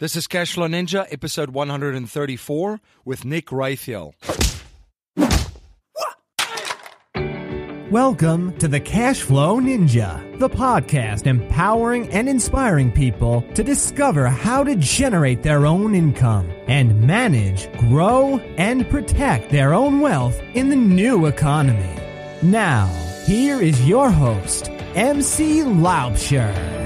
This is Cashflow Ninja, episode 134 with Nick Raithel. Welcome to the Cashflow Ninja, the podcast empowering and inspiring people to discover how to generate their own income and manage, grow, and protect their own wealth in the new economy. Now, here is your host, MC Laubscher.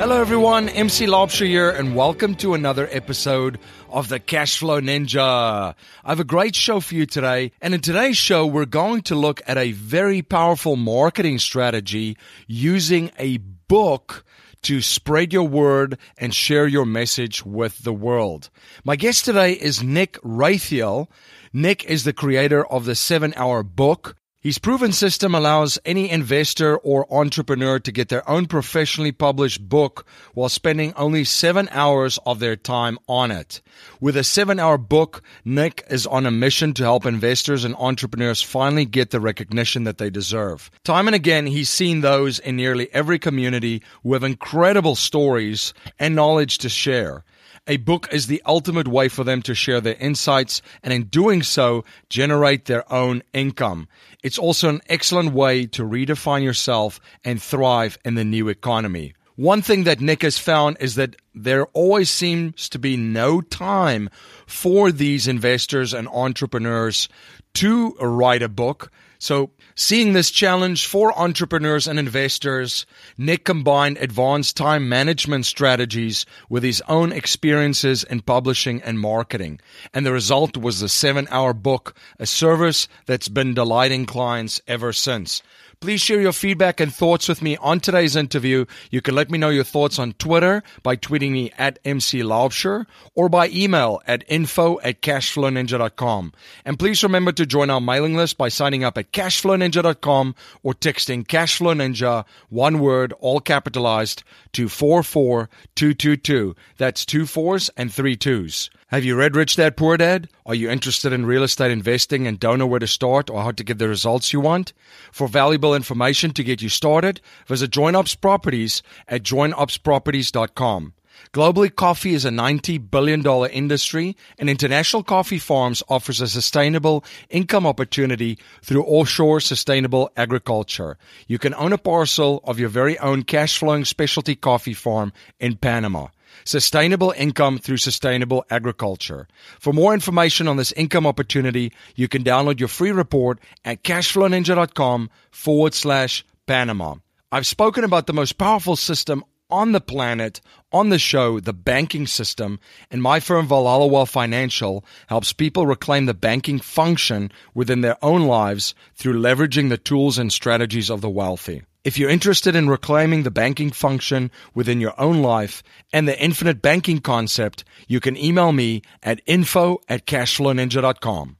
Hello, everyone. MC Laubscher here, and welcome to another episode of the Cashflow Ninja. I have a great show for you today, and in today's show, we're going to look at a very powerful marketing strategy using a book to spread your word and share your message with the world. My guest today is Nick Raithel. Nick is the creator of the seven hour book, his proven system allows any investor or entrepreneur to get their own professionally published book while spending only seven hours of their time on it. With a seven hour book, Nick is on a mission to help investors and entrepreneurs finally get the recognition that they deserve. Time and again, he's seen those in nearly every community who have incredible stories and knowledge to share. A book is the ultimate way for them to share their insights and in doing so, generate their own income. It's also an excellent way to redefine yourself and thrive in the new economy. One thing that Nick has found is that there always seems to be no time for these investors and entrepreneurs to write a book. So Seeing this challenge for entrepreneurs and investors, Nick combined advanced time management strategies with his own experiences in publishing and marketing. And the result was the seven hour book, a service that's been delighting clients ever since. Please share your feedback and thoughts with me on today's interview. You can let me know your thoughts on Twitter by tweeting me at MC Laubscher or by email at info at cashflowninja.com. And please remember to join our mailing list by signing up at cashflowninja.com or texting Cashflow Ninja, one word, all capitalized, to 44222. That's two fours and three twos. Have you read Rich Dad Poor Dad? Are you interested in real estate investing and don't know where to start or how to get the results you want? For valuable information to get you started, visit Joint Ops Properties at jointopsproperties.com. Globally, coffee is a $90 billion industry, and International Coffee Farms offers a sustainable income opportunity through offshore sustainable agriculture. You can own a parcel of your very own cash flowing specialty coffee farm in Panama. Sustainable income through sustainable agriculture. For more information on this income opportunity, you can download your free report at cashflowninja.com forward slash Panama. I've spoken about the most powerful system on the planet on the show, the banking system, and my firm Valhalla Financial helps people reclaim the banking function within their own lives through leveraging the tools and strategies of the wealthy. If you're interested in reclaiming the banking function within your own life and the infinite banking concept, you can email me at info at cashflowninja.com.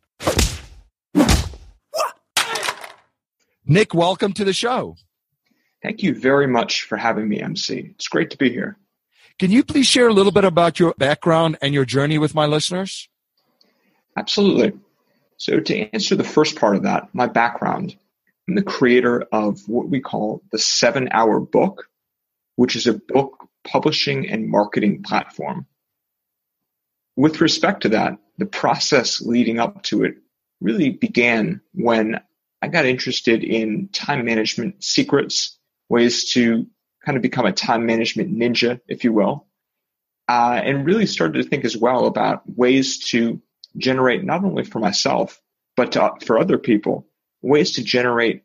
Nick, welcome to the show. Thank you very much for having me, MC. It's great to be here. Can you please share a little bit about your background and your journey with my listeners? Absolutely. So, to answer the first part of that, my background, I'm the creator of what we call the seven hour book, which is a book publishing and marketing platform. With respect to that, the process leading up to it really began when I got interested in time management secrets, ways to kind of become a time management ninja, if you will, uh, and really started to think as well about ways to generate not only for myself, but to, for other people, ways to generate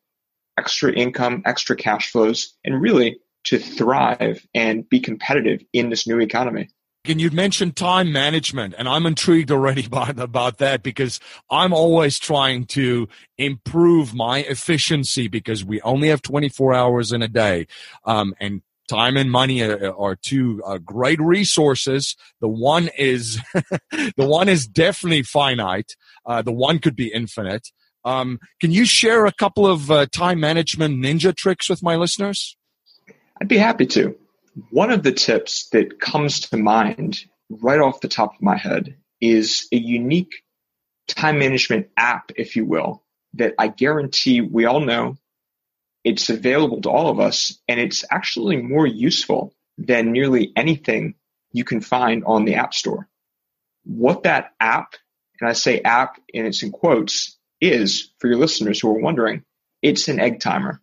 extra income, extra cash flows, and really to thrive and be competitive in this new economy. And you mentioned time management, and I'm intrigued already by, about that because I'm always trying to improve my efficiency because we only have 24 hours in a day. Um, and time and money are, are two uh, great resources. The one is, the one is definitely finite. Uh, the one could be infinite. Um, can you share a couple of uh, time management ninja tricks with my listeners? I'd be happy to. One of the tips that comes to mind right off the top of my head is a unique time management app, if you will, that I guarantee we all know it's available to all of us, and it's actually more useful than nearly anything you can find on the App Store. What that app, and I say app and it's in quotes, is for your listeners who are wondering, it's an egg timer.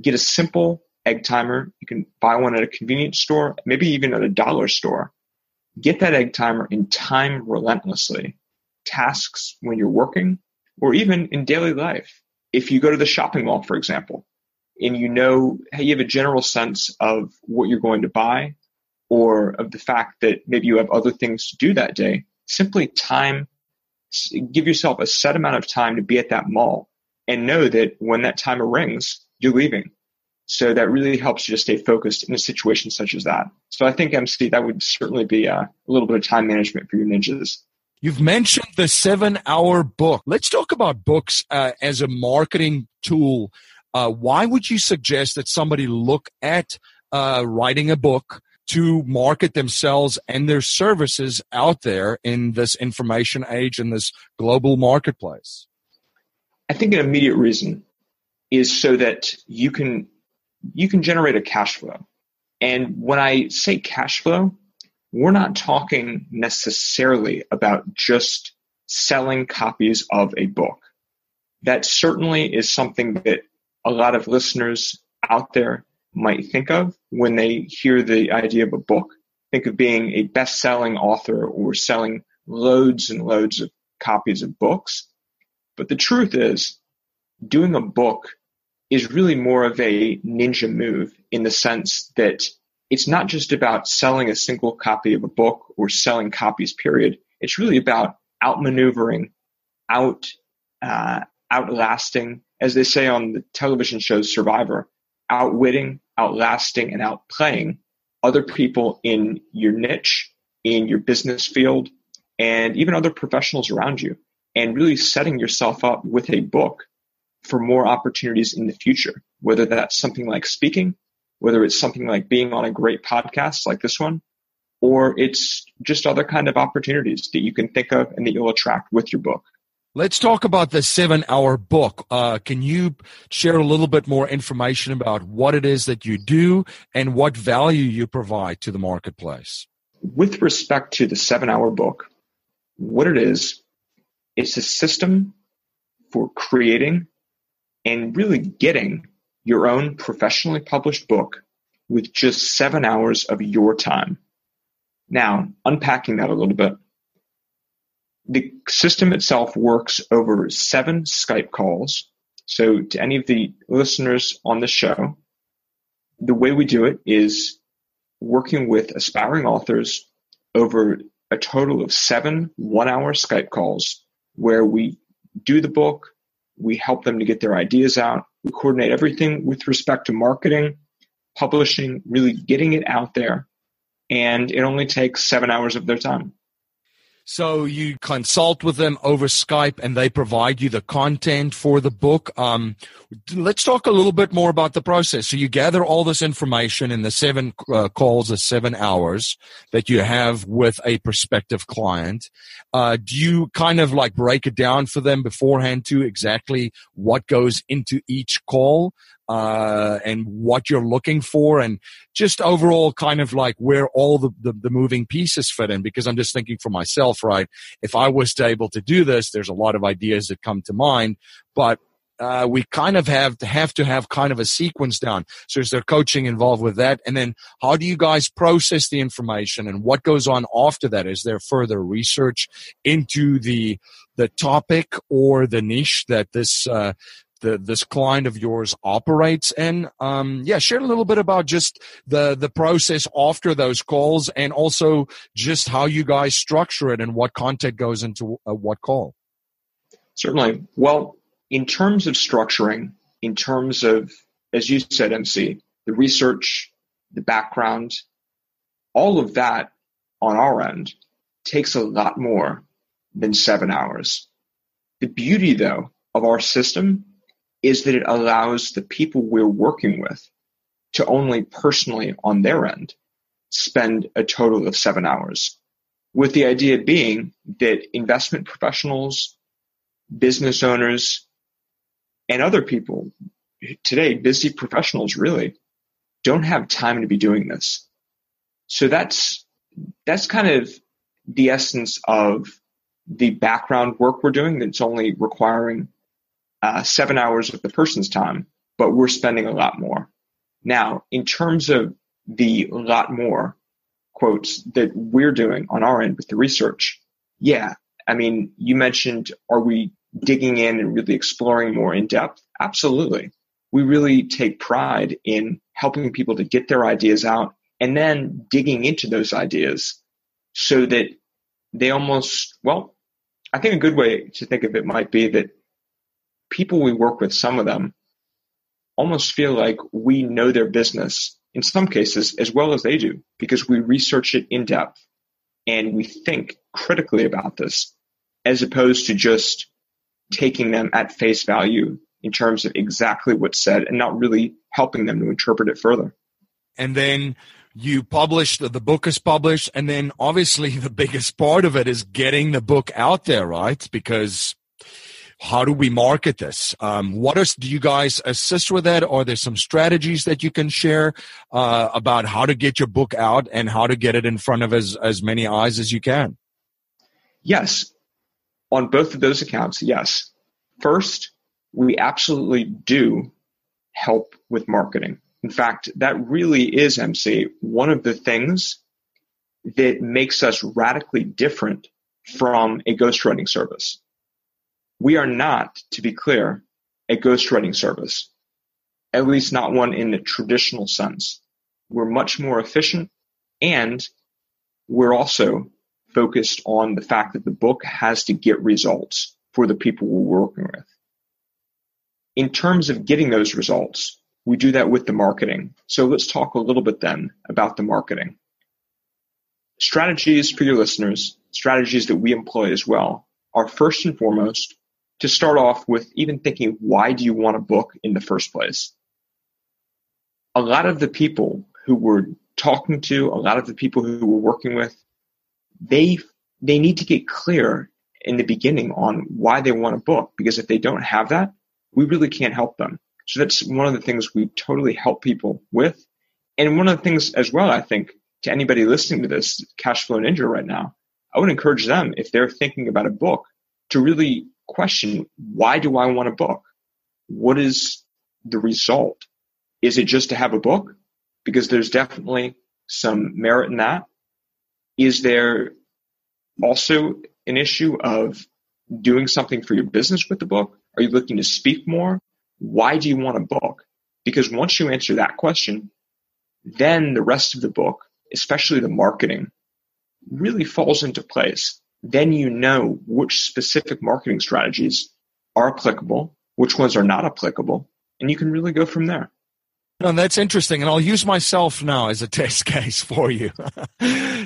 Get a simple egg timer. You can buy one at a convenience store, maybe even at a dollar store. Get that egg timer and time relentlessly tasks when you're working or even in daily life. If you go to the shopping mall, for example, and you know, hey, you have a general sense of what you're going to buy or of the fact that maybe you have other things to do that day, simply time, give yourself a set amount of time to be at that mall and know that when that timer rings, you're leaving. So that really helps you to stay focused in a situation such as that. So I think MC, that would certainly be a, a little bit of time management for your ninjas. You've mentioned the seven hour book. Let's talk about books uh, as a marketing tool. Uh, why would you suggest that somebody look at uh, writing a book to market themselves and their services out there in this information age in this global marketplace? I think an immediate reason is so that you can you can generate a cash flow. And when I say cash flow, we're not talking necessarily about just selling copies of a book. That certainly is something that a lot of listeners out there might think of when they hear the idea of a book. Think of being a best selling author or selling loads and loads of copies of books. But the truth is, doing a book is really more of a ninja move in the sense that it's not just about selling a single copy of a book or selling copies, period. It's really about outmaneuvering, out, uh, outlasting, as they say on the television show Survivor, outwitting, outlasting, and outplaying other people in your niche, in your business field, and even other professionals around you, and really setting yourself up with a book for more opportunities in the future, whether that's something like speaking, whether it's something like being on a great podcast like this one, or it's just other kind of opportunities that you can think of and that you'll attract with your book. Let's talk about the seven hour book. Uh, can you share a little bit more information about what it is that you do and what value you provide to the marketplace? With respect to the seven hour book, what it is, it's a system for creating and really getting your own professionally published book with just seven hours of your time. Now, unpacking that a little bit, the system itself works over seven Skype calls. So to any of the listeners on the show, the way we do it is working with aspiring authors over a total of seven one hour Skype calls where we do the book, we help them to get their ideas out, we coordinate everything with respect to marketing, publishing, really getting it out there. And it only takes seven hours of their time. So you consult with them over Skype and they provide you the content for the book. Um, let's talk a little bit more about the process. So you gather all this information in the seven uh, calls, the seven hours that you have with a prospective client. Uh, do you kind of like break it down for them beforehand to exactly what goes into each call? Uh, and what you're looking for and just overall kind of like where all the, the, the, moving pieces fit in because I'm just thinking for myself, right? If I was able to do this, there's a lot of ideas that come to mind, but uh, we kind of have to have to have kind of a sequence down. So is there coaching involved with that? And then how do you guys process the information and what goes on after that? Is there further research into the the topic or the niche that this uh, the this client of yours operates in. Um, yeah, share a little bit about just the the process after those calls, and also just how you guys structure it and what content goes into uh, what call. Certainly. Well, in terms of structuring, in terms of as you said, MC, the research, the background, all of that on our end takes a lot more than seven hours. The beauty, though, of our system is that it allows the people we're working with to only personally on their end spend a total of seven hours. with the idea being that investment professionals, business owners, and other people today, busy professionals really don't have time to be doing this. So that's, that's kind of the essence of the background work we're doing that's only requiring uh, seven hours of the person's time, but we're spending a lot more. Now, in terms of the lot more quotes that we're doing on our end with the research, yeah, I mean, you mentioned, are we digging in and really exploring more in depth? Absolutely. We really take pride in helping people to get their ideas out and then digging into those ideas so that they almost, well, I think a good way to think of it might be that people we work with, some of them almost feel like we know their business in some cases as well as they do because we research it in depth and we think critically about this as opposed to just taking them at face value in terms of exactly what's said and not really helping them to interpret it further. And then you publish the, the book is published and then obviously the biggest part of it is getting the book out there right because how do we market this? Um, what is do you guys assist with that? Are there some strategies that you can share uh, about how to get your book out and how to get it in front of as, as many eyes as you can? Yes. On both of those accounts yes. First we absolutely do help with marketing. In fact, that really is, MC, one of the things that makes us radically different from a ghostwriting service. We are not, to be clear, a ghostwriting service, at least not one in the traditional sense. We're much more efficient and we're also focused on the fact that the book has to get results for the people we're working with. In terms of getting those results, we do that with the marketing. So let's talk a little bit then about the marketing. Strategies for your listeners, strategies that we employ as well, are first and foremost to start off with even thinking, why do you want a book in the first place? A lot of the people who we're talking to, a lot of the people who we're working with, they, they need to get clear in the beginning on why they want a book, because if they don't have that, we really can't help them. So that's one of the things we totally help people with. And one of the things as well, I think to anybody listening to this Cashflow Ninja right now, I would encourage them if they're thinking about a book to really question, why do I want a book? What is the result? Is it just to have a book? Because there's definitely some merit in that. Is there also an issue of doing something for your business with the book? Are you looking to speak more? why do you want a book? Because once you answer that question, then the rest of the book, especially the marketing, really falls into place. Then you know which specific marketing strategies are applicable, which ones are not applicable, and you can really go from there. No, that's interesting, and I'll use myself now as a test case for you.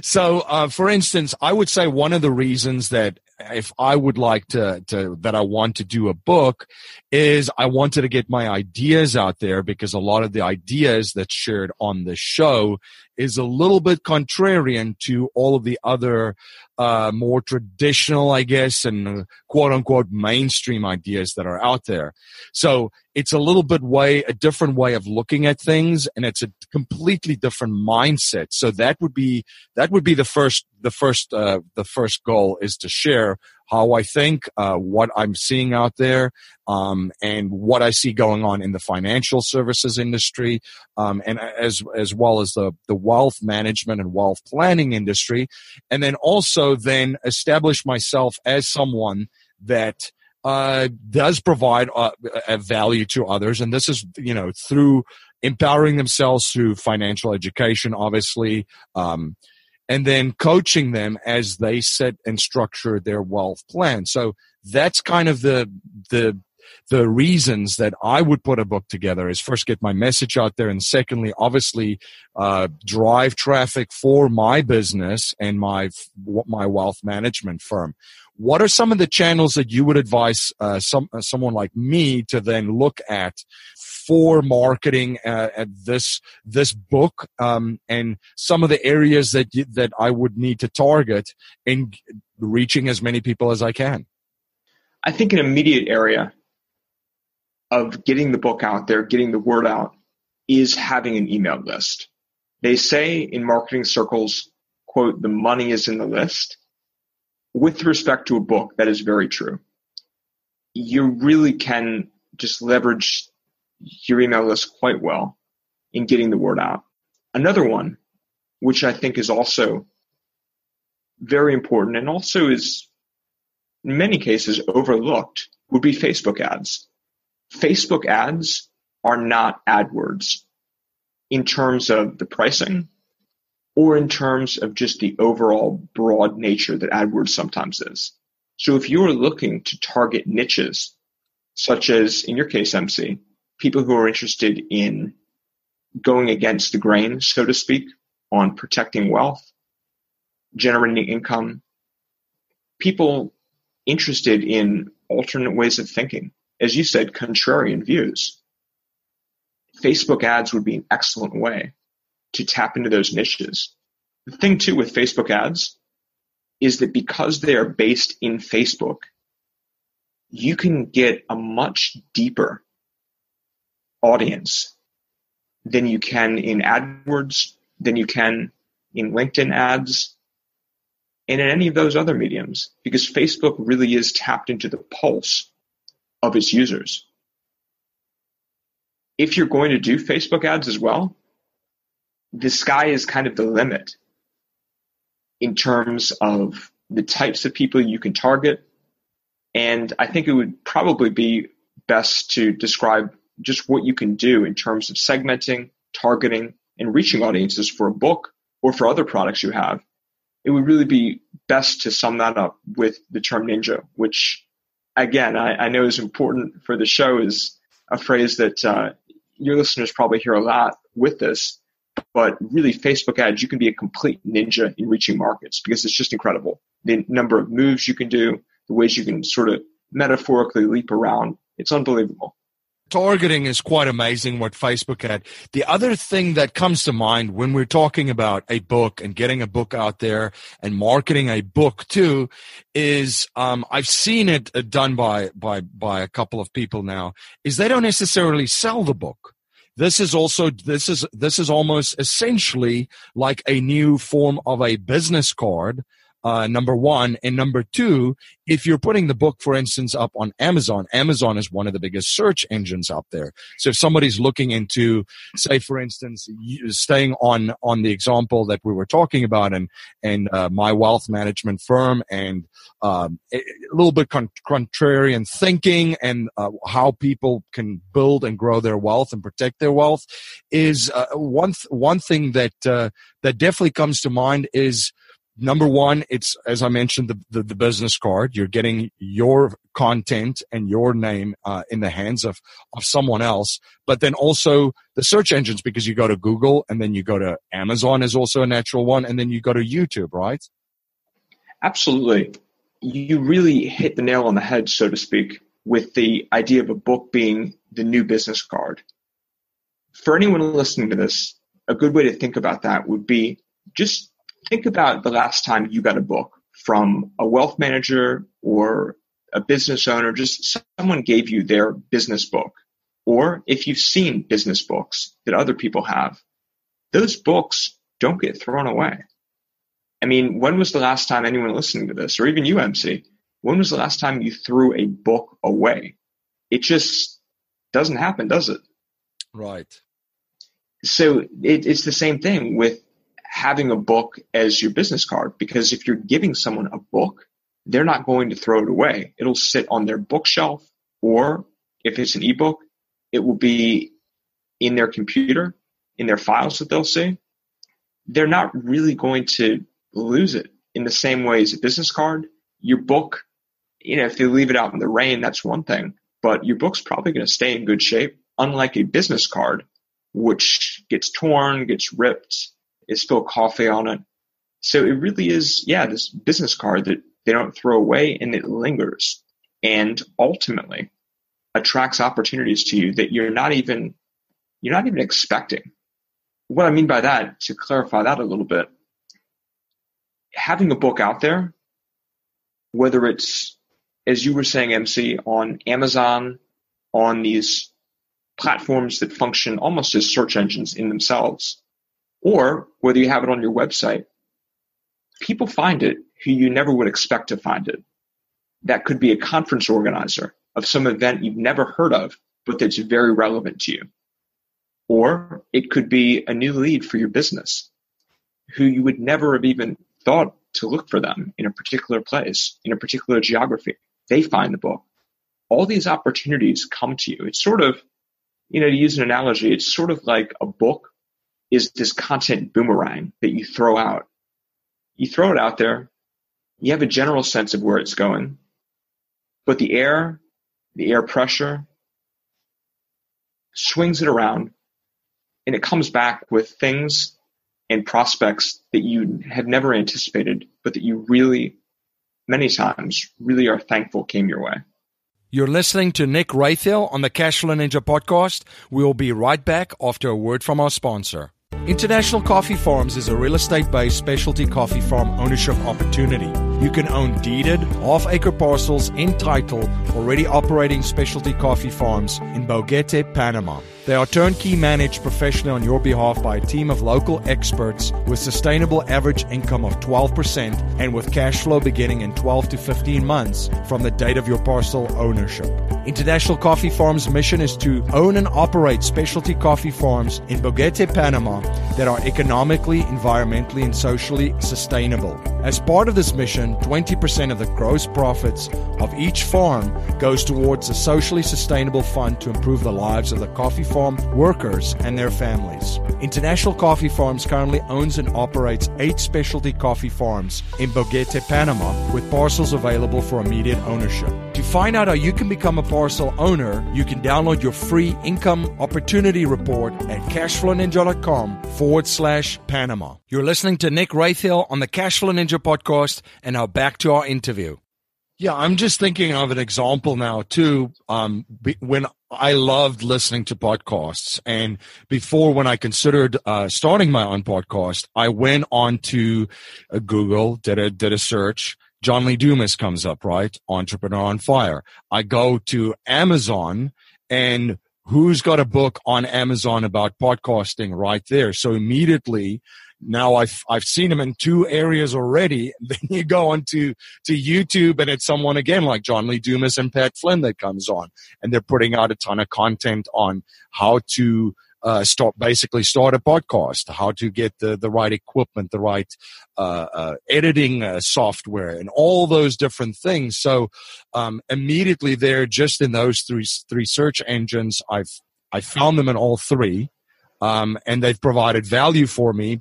so, uh, for instance, I would say one of the reasons that if I would like to, to, that I want to do a book is I wanted to get my ideas out there because a lot of the ideas that's shared on the show is a little bit contrarian to all of the other uh, more traditional, I guess, and uh, quote unquote mainstream ideas that are out there. So it's a little bit way, a different way of looking at things, and it's a completely different mindset. So that would be that would be the first the first uh, the first goal is to share how I think, uh, what I'm seeing out there, um, and what I see going on in the financial services industry, um, and as as well as the the wealth management and wealth planning industry, and then also then establish myself as someone that uh, does provide uh, a value to others, and this is you know through empowering themselves through financial education, obviously. Um, and then coaching them as they set and structure their wealth plan. So that's kind of the the the reasons that I would put a book together is first get my message out there, and secondly, obviously, uh, drive traffic for my business and my my wealth management firm. What are some of the channels that you would advise uh, some uh, someone like me to then look at for marketing uh, at this this book um, and some of the areas that that I would need to target in reaching as many people as I can? I think an immediate area of getting the book out there, getting the word out, is having an email list. They say in marketing circles, quote, the money is in the list. With respect to a book, that is very true. You really can just leverage your email list quite well in getting the word out. Another one, which I think is also very important and also is in many cases overlooked, would be Facebook ads. Facebook ads are not AdWords in terms of the pricing or in terms of just the overall broad nature that AdWords sometimes is. So if you're looking to target niches, such as in your case, MC, people who are interested in going against the grain, so to speak, on protecting wealth, generating income, people interested in alternate ways of thinking. As you said, contrarian views. Facebook ads would be an excellent way to tap into those niches. The thing too with Facebook ads is that because they are based in Facebook, you can get a much deeper audience than you can in AdWords, than you can in LinkedIn ads, and in any of those other mediums, because Facebook really is tapped into the pulse of its users. If you're going to do Facebook ads as well, the sky is kind of the limit in terms of the types of people you can target. And I think it would probably be best to describe just what you can do in terms of segmenting, targeting, and reaching audiences for a book or for other products you have. It would really be best to sum that up with the term ninja, which again, I, I know is important for the show is a phrase that uh, your listeners probably hear a lot with this, but really Facebook ads, you can be a complete ninja in reaching markets because it's just incredible. The number of moves you can do, the ways you can sort of metaphorically leap around. It's unbelievable targeting is quite amazing what Facebook had. The other thing that comes to mind when we're talking about a book and getting a book out there and marketing a book too is um, I've seen it done by by by a couple of people now is they don't necessarily sell the book. This is also this is this is almost essentially like a new form of a business card uh, number one. And number two, if you're putting the book, for instance, up on Amazon, Amazon is one of the biggest search engines out there. So if somebody's looking into, say, for instance, staying on, on the example that we were talking about and, and, uh, my wealth management firm and, um, a, little bit con- contrarian thinking and, uh, how people can build and grow their wealth and protect their wealth is, uh, one, th- one thing that, uh, that definitely comes to mind is, number one, it's as I mentioned the, the, the business card. You're getting your content and your name uh, in the hands of of someone else. But then also the search engines because you go to Google and then you go to Amazon is also a natural one, and then you go to YouTube, right? Absolutely. You really hit the nail on the head, so to speak, with the idea of a book being the new business card. For anyone listening to this, a good way to think about that would be just think about the last time you got a book from a wealth manager or a business owner, just someone gave you their business book. Or if you've seen business books that other people have, those books don't get thrown away. I mean, when was the last time anyone listening to this, or even you, MC, when was the last time you threw a book away? It just doesn't happen, does it? Right. So it, it's the same thing with having a book as your business card because if you're giving someone a book, they're not going to throw it away. It'll sit on their bookshelf or if it's an ebook, it will be in their computer, in their files that they'll see. They're not really going to lose it in the same way as a business card. Your book, you know, if they leave it out in the rain, that's one thing, but your book's probably going to stay in good shape, unlike a business card, which gets torn, gets ripped, is spilled coffee on it. So it really is, yeah, this business card that they don't throw away, and it lingers. And ultimately attracts opportunities to you that you're not even you're not even expecting. What I mean by that, to clarify that a little bit, having a book out there, whether it's as you were saying, MC, on Amazon, on these platforms that function almost as search engines in themselves, or whether you have it on your website, people find it who you never would expect to find it. That could be a conference organizer of some event you've never heard of, but that's very relevant to you. Or it could be a new lead for your business who you would never have even thought to look for them in a particular place, in a particular geography. They find the book. All these opportunities come to you. It's sort of, you know, to use an analogy, it's sort of like a book is this content boomerang that you throw out. You throw it out there, you have a general sense of where it's going, but the air, the air pressure swings it around and it comes back with things and prospects that you have never anticipated, but that you really, many times, really are thankful came your way. You're listening to Nick Raithel on the Cashflow Ninja podcast. We'll be right back after a word from our sponsor. International Coffee Farms is a real estate based specialty coffee farm ownership opportunity. You can own deeded, half acre parcels in title, already operating specialty coffee farms in Boquete, Panama. They are turnkey managed professionally on your behalf by a team of local experts with sustainable average income of 12% and with cash flow beginning in 12 to 15 months from the date of your parcel ownership. International Coffee Farms' mission is to own and operate specialty coffee farms in Boquete, Panama that are economically, environmentally, and socially sustainable. As part of this mission, 20% of the gross profits of each farm goes towards a socially sustainable fund to improve the lives of the coffee farm workers and their families. International Coffee Farms currently owns and operates eight specialty coffee farms in Boquete, Panama, with parcels available for immediate ownership. To find out how you can become a parcel owner, you can download your free income opportunity report at cashflowninja.com forward slash Panama. You're listening to Nick Raithel on the Cashflow Ninja podcast, and now back to our interview. Yeah, I'm just thinking of an example now too. Um, when I loved listening to podcasts, and before when I considered uh, starting my own podcast, I went on to uh, Google, did a did a search. John Lee Dumas comes up, right? Entrepreneur on Fire. I go to Amazon and who's got a book on Amazon about podcasting right there? So immediately now I've I've seen him in two areas already. Then you go on to, YouTube and it's someone again like John Lee Dumas and Pat Flynn that comes on and they're putting out a ton of content on how to uh, start basically start a podcast, how to get the, the right equipment, the right uh, uh, editing uh, software, and all those different things. So um, immediately there, just in those three three search engines, I've I found them in all three, um, and they've provided value for me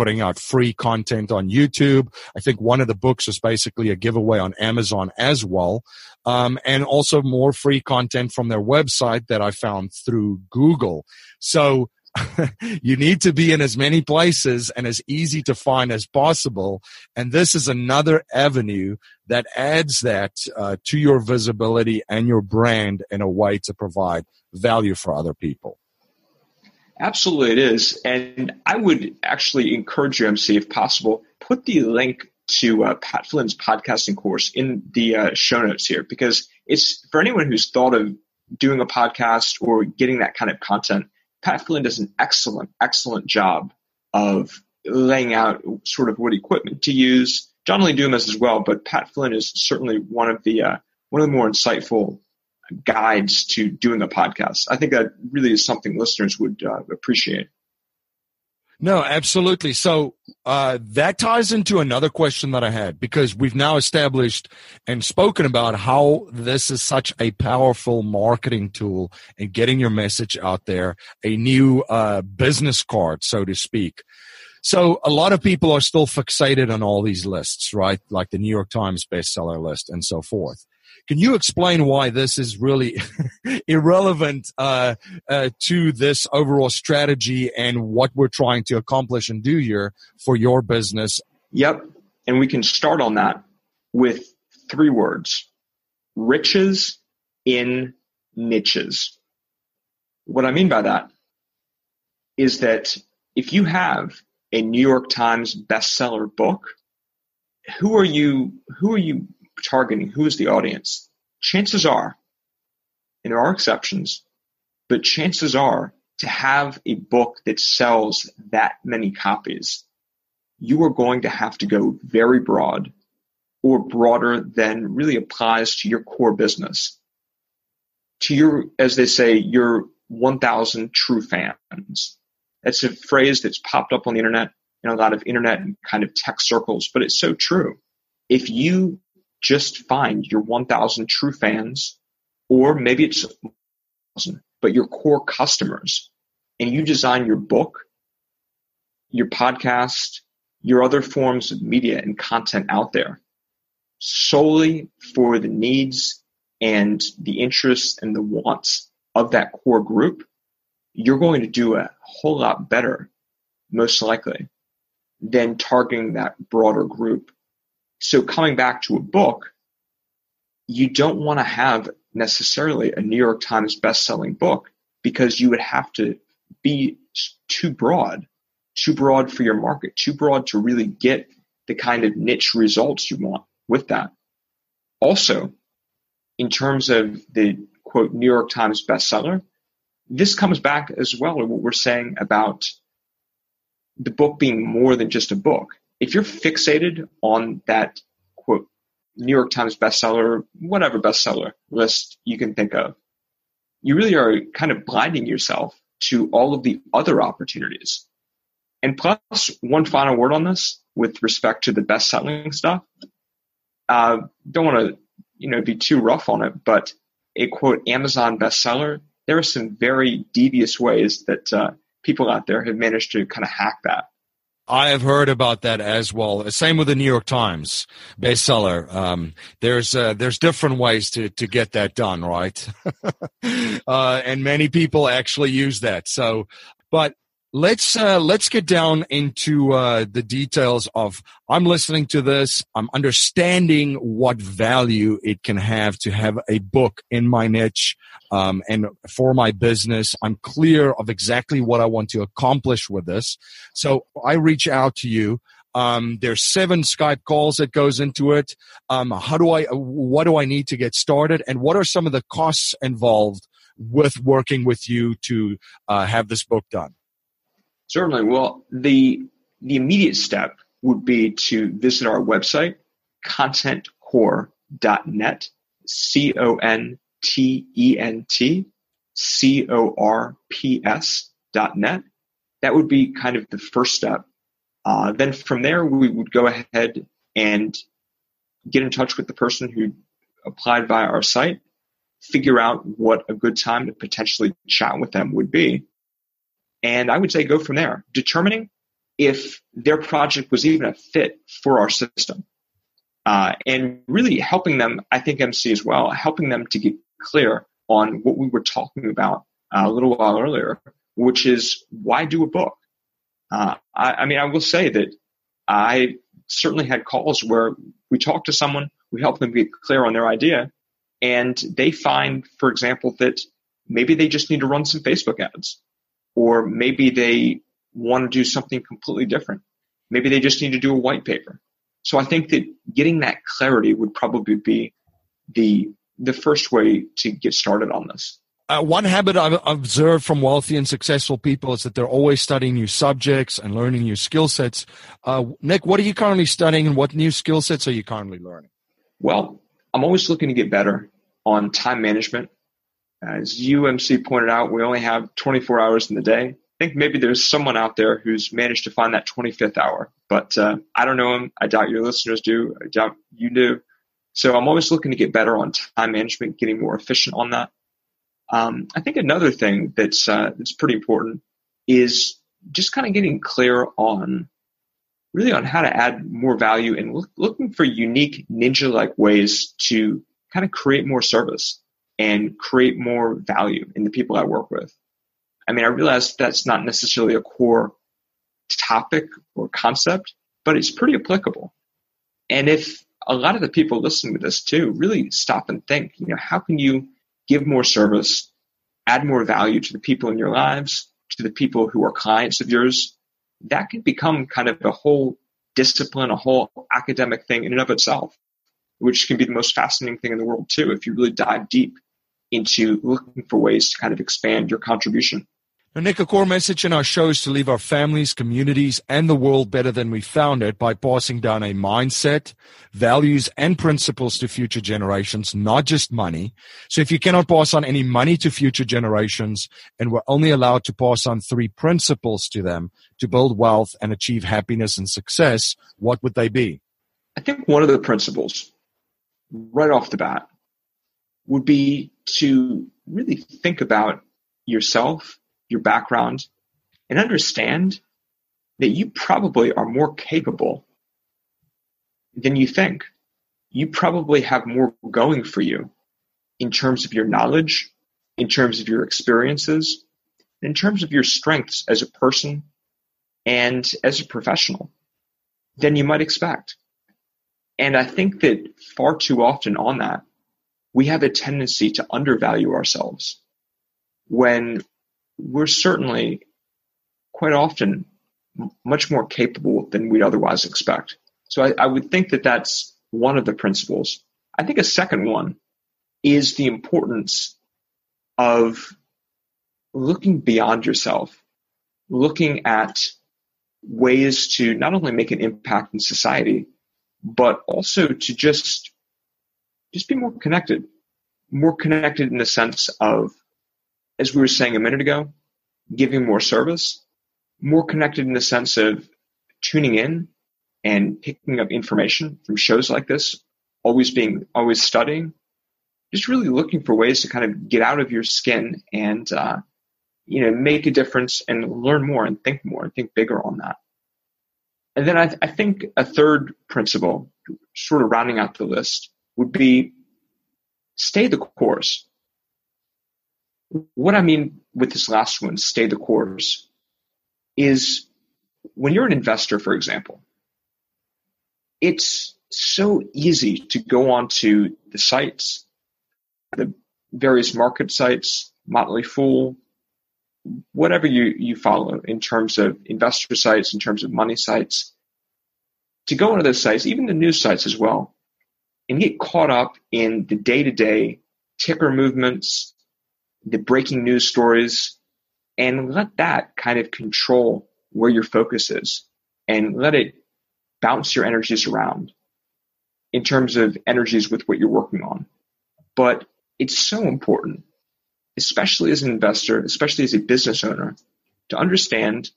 putting out free content on YouTube. I think one of the books is basically a giveaway on Amazon as well. Um, and also more free content from their website that I found through Google. So you need to be in as many places and as easy to find as possible. And this is another avenue that adds that uh, to your visibility and your brand in a way to provide value for other people. Absolutely, it is. And I would actually encourage you, MC, if possible, put the link to uh, Pat Flynn's podcasting course in the uh, show notes here because it's for anyone who's thought of doing a podcast or getting that kind of content. Pat Flynn does an excellent, excellent job of laying out sort of what equipment to use. John Lee Dumas as well, but Pat Flynn is certainly one of the uh, one of the more insightful guides to doing a podcast. I think that really is something listeners would uh, appreciate. No, absolutely. So uh, that ties into another question that I had because we've now established and spoken about how this is such a powerful marketing tool and getting your message out there, a new uh, business card, so to speak. So a lot of people are still fixated on all these lists, right? Like the New York Times bestseller list and so forth. Can you explain why this is really irrelevant uh, uh, to this overall strategy and what we're trying to accomplish and do here for your business? Yep. And we can start on that. with three words riches in niches. What I mean by that is that if you have a New York Times bestseller book, who are you who are you targeting? Who is the audience? Chances are, and there are exceptions, but chances are to have a book that sells that many copies, you are going to have to go very broad or broader than really applies to your core business. To your, as they say, your 1000 true fans. That's a phrase that's popped up on the internet in a lot of internet and kind of tech circles, but it's so true. If you just find your 1000 true fans, or maybe it's, 1,000, but your core customers, and you design your book, your podcast, your other forms of media and content out there solely for the needs and the interests and the wants of that core group, you're going to do a whole lot better, most likely, than targeting that broader group. So coming back to a book, you don't want to have necessarily a New York Times best-selling book because you would have to be too broad, too broad for your market, too broad to really get the kind of niche results you want with that. Also, in terms of the quote New York Times bestseller, this comes back as well to what we're saying about the book being more than just a book. If you're fixated on that quote New York Times bestseller, whatever bestseller list you can think of, you really are kind of blinding yourself to all of the other opportunities. And plus, one final word on this with respect to the best selling stuff. Uh, don't want to, you know, be too rough on it, but a quote Amazon bestseller, there are some very devious ways that uh, people out there have managed to kind of hack that. I have heard about that as well. Same with the New York Times bestseller. Um, there's uh, there's different ways to to get that done, right? uh, and many people actually use that. So, but let's uh, let's get down into uh, the details of i'm listening to this. I'm understanding what value it can have to have a book in my niche um, and for my business. I'm clear of exactly what i want to accomplish with this. So i reach out to you. Um, there's seven skype calls that goes into it. Um, how do i what do i need to get started? And what are some of the costs involved with working with you to uh, have this book done Certainly. Well, the the immediate step would be to visit our website, contentcorps.net, C O N T E N T C O R P S dot net. That would be kind of the first step. Uh, then from there, we would go ahead and get in touch with the person who applied via our site, figure out what a good time to potentially chat with them would be. And I would say go from there, determining if their project was even a fit for our system. Uh, and really helping them, I think MC as well, helping them to get clear on what we were talking about uh, a little while earlier, which is why do a book? Uh, I, I mean, I will say that I certainly had calls where we talk to someone, we help them get clear on their idea, and they find, for example, that maybe they just need to run some Facebook ads or maybe they want to do something completely different. Maybe they just need to do a white paper. So I think that getting that clarity would probably be the the first way to get started on this. Uh, one habit I've observed from wealthy and successful people is that they're always studying new subjects and learning new skill sets. Uh, Nick, what are you currently studying and what new skill sets are you currently learning? Well, I'm always looking to get better on time management as UMC pointed out, we only have 24 hours in the day. I think maybe there's someone out there who's managed to find that 25th hour, but uh, I don't know him. I doubt your listeners do. I doubt you do. So I'm always looking to get better on time management, getting more efficient on that. Um, I think another thing that's uh, that's pretty important is just kind of getting clear on really on how to add more value and look, looking for unique ninja-like ways to kind of create more service and create more value in the people I work with. I mean, I realize that's not necessarily a core topic or concept, but it's pretty applicable. And if a lot of the people listening to this too really stop and think, you know, how can you give more service, add more value to the people in your lives, to the people who are clients of yours? That can become kind of a whole discipline, a whole academic thing in and of itself, which can be the most fascinating thing in the world too, if you really dive deep into looking for ways to kind of expand your contribution. Now, Nick, a core message in our show is to leave our families, communities, and the world better than we found it by passing down a mindset, values, and principles to future generations, not just money. So if you cannot pass on any money to future generations and we're only allowed to pass on three principles to them to build wealth and achieve happiness and success, what would they be? I think one of the principles right off the bat would be to really think about yourself your background, and understand that you probably are more capable than you think. You probably have more going for you in terms of your knowledge, in terms of your experiences, in terms of your strengths as a person and as a professional than you might expect. And I think that far too often on that, we have a tendency to undervalue ourselves when we're certainly quite often much more capable than we'd otherwise expect. So I, I, would think that that's one of the principles. I think a second one is the importance of looking beyond yourself, looking at ways to not only make an impact in society, but also to just just be more connected, more connected in the sense of as we were saying a minute ago, giving more service, more connected in the sense of tuning in and picking up information from shows like this, always being, always studying, just really looking for ways to kind of get out of your skin and, uh, you know, make a difference and learn more and think more and think bigger on that. And then I, I think a third principle, sort of rounding out the list, would be stay the course. What I mean with this last one, stay the course, is when you're an investor, for example, it's so easy to go onto the sites, the various market sites, Motley Fool, whatever you, you follow in terms of investor sites, in terms of money sites, to go into those sites, even the news sites as well, and get caught up in the day to day ticker movements, the breaking news stories, and let that kind of control where your focus is and let it bounce your energies around in terms of energies with what you're working on. But it's so important, especially as an investor, especially as a business owner, to understand,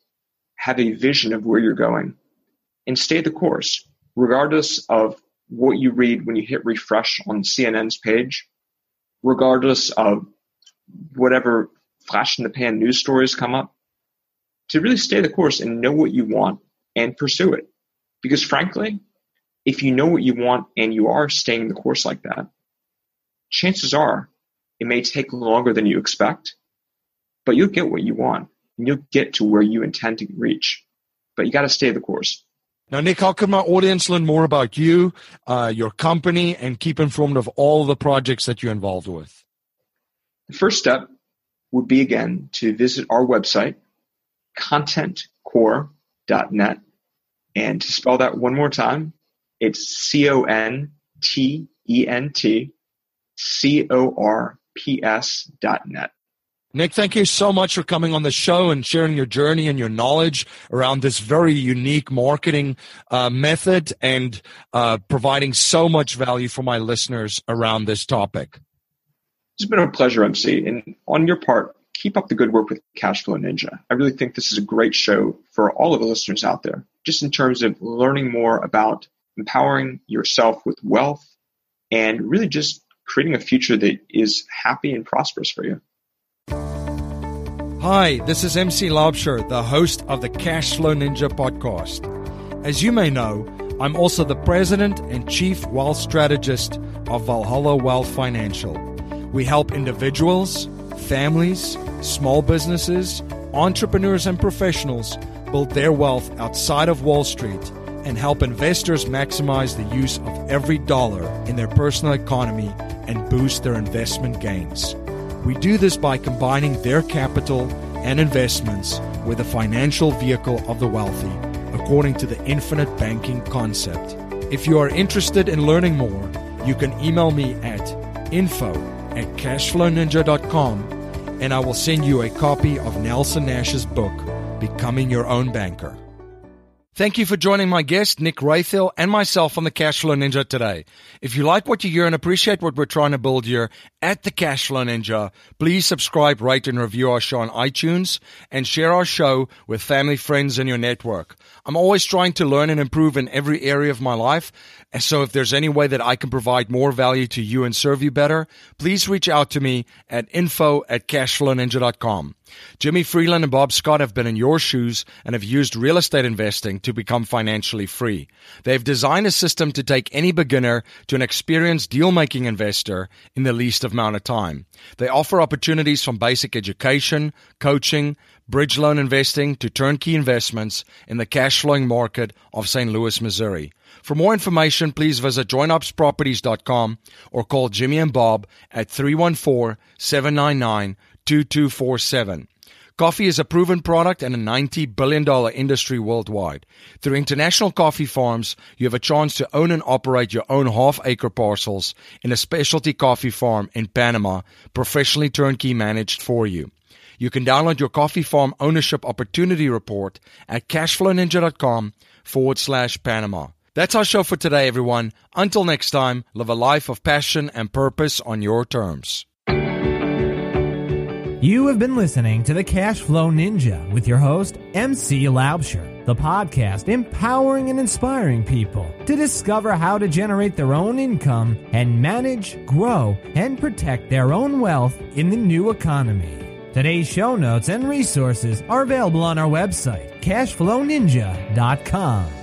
have a vision of where you're going and stay the course, regardless of what you read when you hit refresh on CNN's page, regardless of whatever flash in the pan news stories come up, to really stay the course and know what you want and pursue it. Because frankly, if you know what you want and you are staying the course like that, chances are it may take longer than you expect, but you'll get what you want and you'll get to where you intend to reach. But you got to stay the course. Now, Nick, how can my audience learn more about you, uh, your company, and keep informed of all the projects that you're involved with? The first step would be again to visit our website, contentcorps.net. And to spell that one more time, it's C O N T E N T C O R P S dot net. Nick, thank you so much for coming on the show and sharing your journey and your knowledge around this very unique marketing uh, method and uh, providing so much value for my listeners around this topic. It's been a pleasure, MC. And on your part, keep up the good work with Cashflow Ninja. I really think this is a great show for all of the listeners out there, just in terms of learning more about empowering yourself with wealth and really just creating a future that is happy and prosperous for you. Hi, this is MC Laubscher, the host of the Cashflow Ninja podcast. As you may know, I'm also the president and chief wealth strategist of Valhalla Wealth Financial. We help individuals, families, small businesses, entrepreneurs, and professionals build their wealth outside of Wall Street and help investors maximize the use of every dollar in their personal economy and boost their investment gains. We do this by combining their capital and investments with the financial vehicle of the wealthy, according to the infinite banking concept. If you are interested in learning more, you can email me at info at cashflowninja.com and I will send you a copy of Nelson Nash's book, Becoming Your Own Banker. Thank you for joining my guest, Nick Raithel, and myself on the Cashflow Ninja today. If you like what you hear and appreciate what we're trying to build here at the Cashflow Ninja, please subscribe, rate, and review our show on iTunes and share our show with family, friends, and your network. I'm always trying to learn and improve in every area of my life. And so if there's any way that I can provide more value to you and serve you better, please reach out to me at info at cashflowninja.com. Jimmy Freeland and Bob Scott have been in your shoes and have used real estate investing to become financially free. They've designed a system to take any beginner to an experienced deal making investor in the least amount of time. They offer opportunities from basic education, coaching, bridge loan investing to turnkey investments in the cash flowing market of St. Louis, Missouri. For more information, please visit jointopsproperties.com or call Jimmy and Bob at 314 799 2247. Coffee is a proven product and a $90 billion industry worldwide. Through international coffee farms, you have a chance to own and operate your own half acre parcels in a specialty coffee farm in Panama, professionally turnkey managed for you. You can download your coffee farm ownership opportunity report at cashflowninja.com forward slash Panama. That's our show for today, everyone. Until next time, live a life of passion and purpose on your terms. You have been listening to the Cash Flow Ninja with your host, MC Laubscher, the podcast empowering and inspiring people to discover how to generate their own income and manage, grow, and protect their own wealth in the new economy. Today's show notes and resources are available on our website, cashflowninja.com.